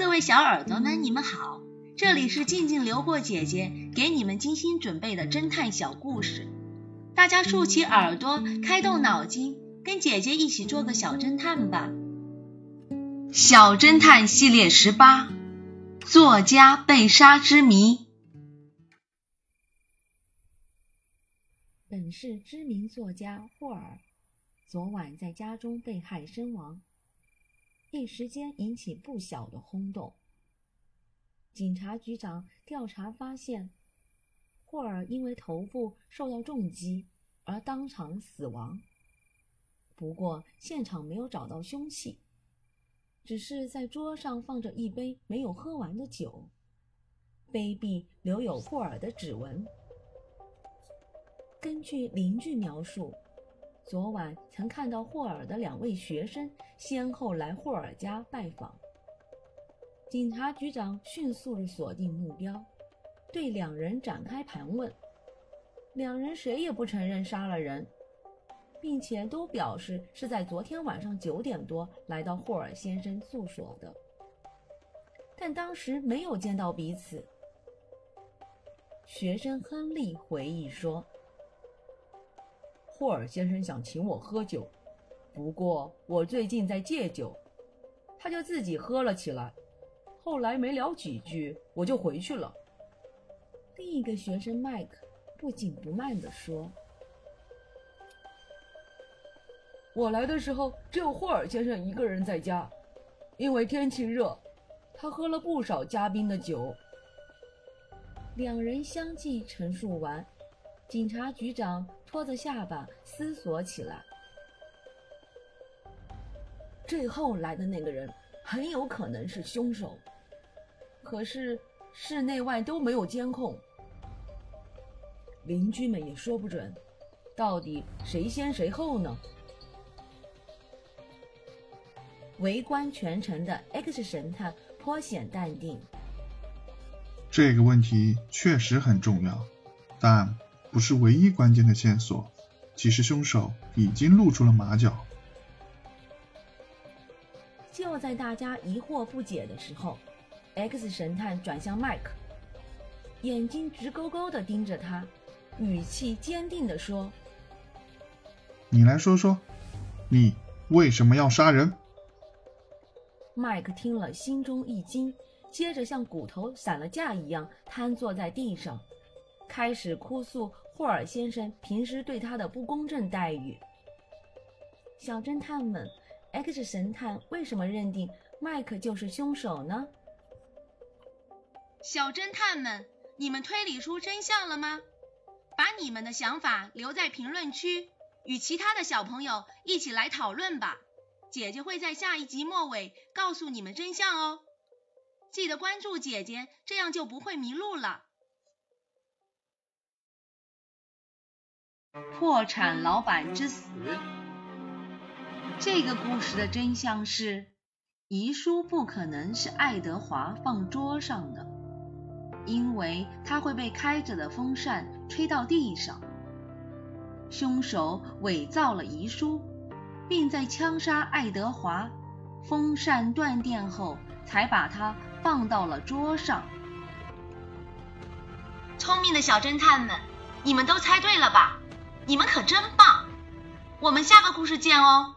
各位小耳朵们，你们好，这里是静静流过姐姐给你们精心准备的侦探小故事，大家竖起耳朵，开动脑筋，跟姐姐一起做个小侦探吧。小侦探系列十八，作家被杀之谜。本市知名作家霍尔昨晚在家中被害身亡。一时间引起不小的轰动。警察局长调查发现，霍尔因为头部受到重击而当场死亡。不过现场没有找到凶器，只是在桌上放着一杯没有喝完的酒，杯壁留有霍尔的指纹。根据邻居描述。昨晚曾看到霍尔的两位学生先后来霍尔家拜访。警察局长迅速锁定目标，对两人展开盘问。两人谁也不承认杀了人，并且都表示是在昨天晚上九点多来到霍尔先生住所的，但当时没有见到彼此。学生亨利回忆说。霍尔先生想请我喝酒，不过我最近在戒酒，他就自己喝了起来。后来没聊几句，我就回去了。另一个学生麦克不紧不慢地说：“我来的时候只有霍尔先生一个人在家，因为天气热，他喝了不少嘉宾的酒。”两人相继陈述完。警察局长拖着下巴思索起来。最后来的那个人很有可能是凶手，可是室内外都没有监控，邻居们也说不准，到底谁先谁后呢？围观全程的 X 神探颇显淡定。这个问题确实很重要，但。不是唯一关键的线索，其实凶手已经露出了马脚。就在大家疑惑不解的时候，X 神探转向麦克，眼睛直勾勾的盯着他，语气坚定的说：“你来说说，你为什么要杀人？”麦克听了心中一惊，接着像骨头散了架一样瘫坐在地上。开始哭诉霍尔先生平时对他的不公正待遇。小侦探们，X 神探为什么认定麦克就是凶手呢？小侦探们，你们推理出真相了吗？把你们的想法留在评论区，与其他的小朋友一起来讨论吧。姐姐会在下一集末尾告诉你们真相哦。记得关注姐姐，这样就不会迷路了。破产老板之死。这个故事的真相是，遗书不可能是爱德华放桌上的，因为它会被开着的风扇吹到地上。凶手伪造了遗书，并在枪杀爱德华、风扇断电后，才把它放到了桌上。聪明的小侦探们，你们都猜对了吧？你们可真棒！我们下个故事见哦。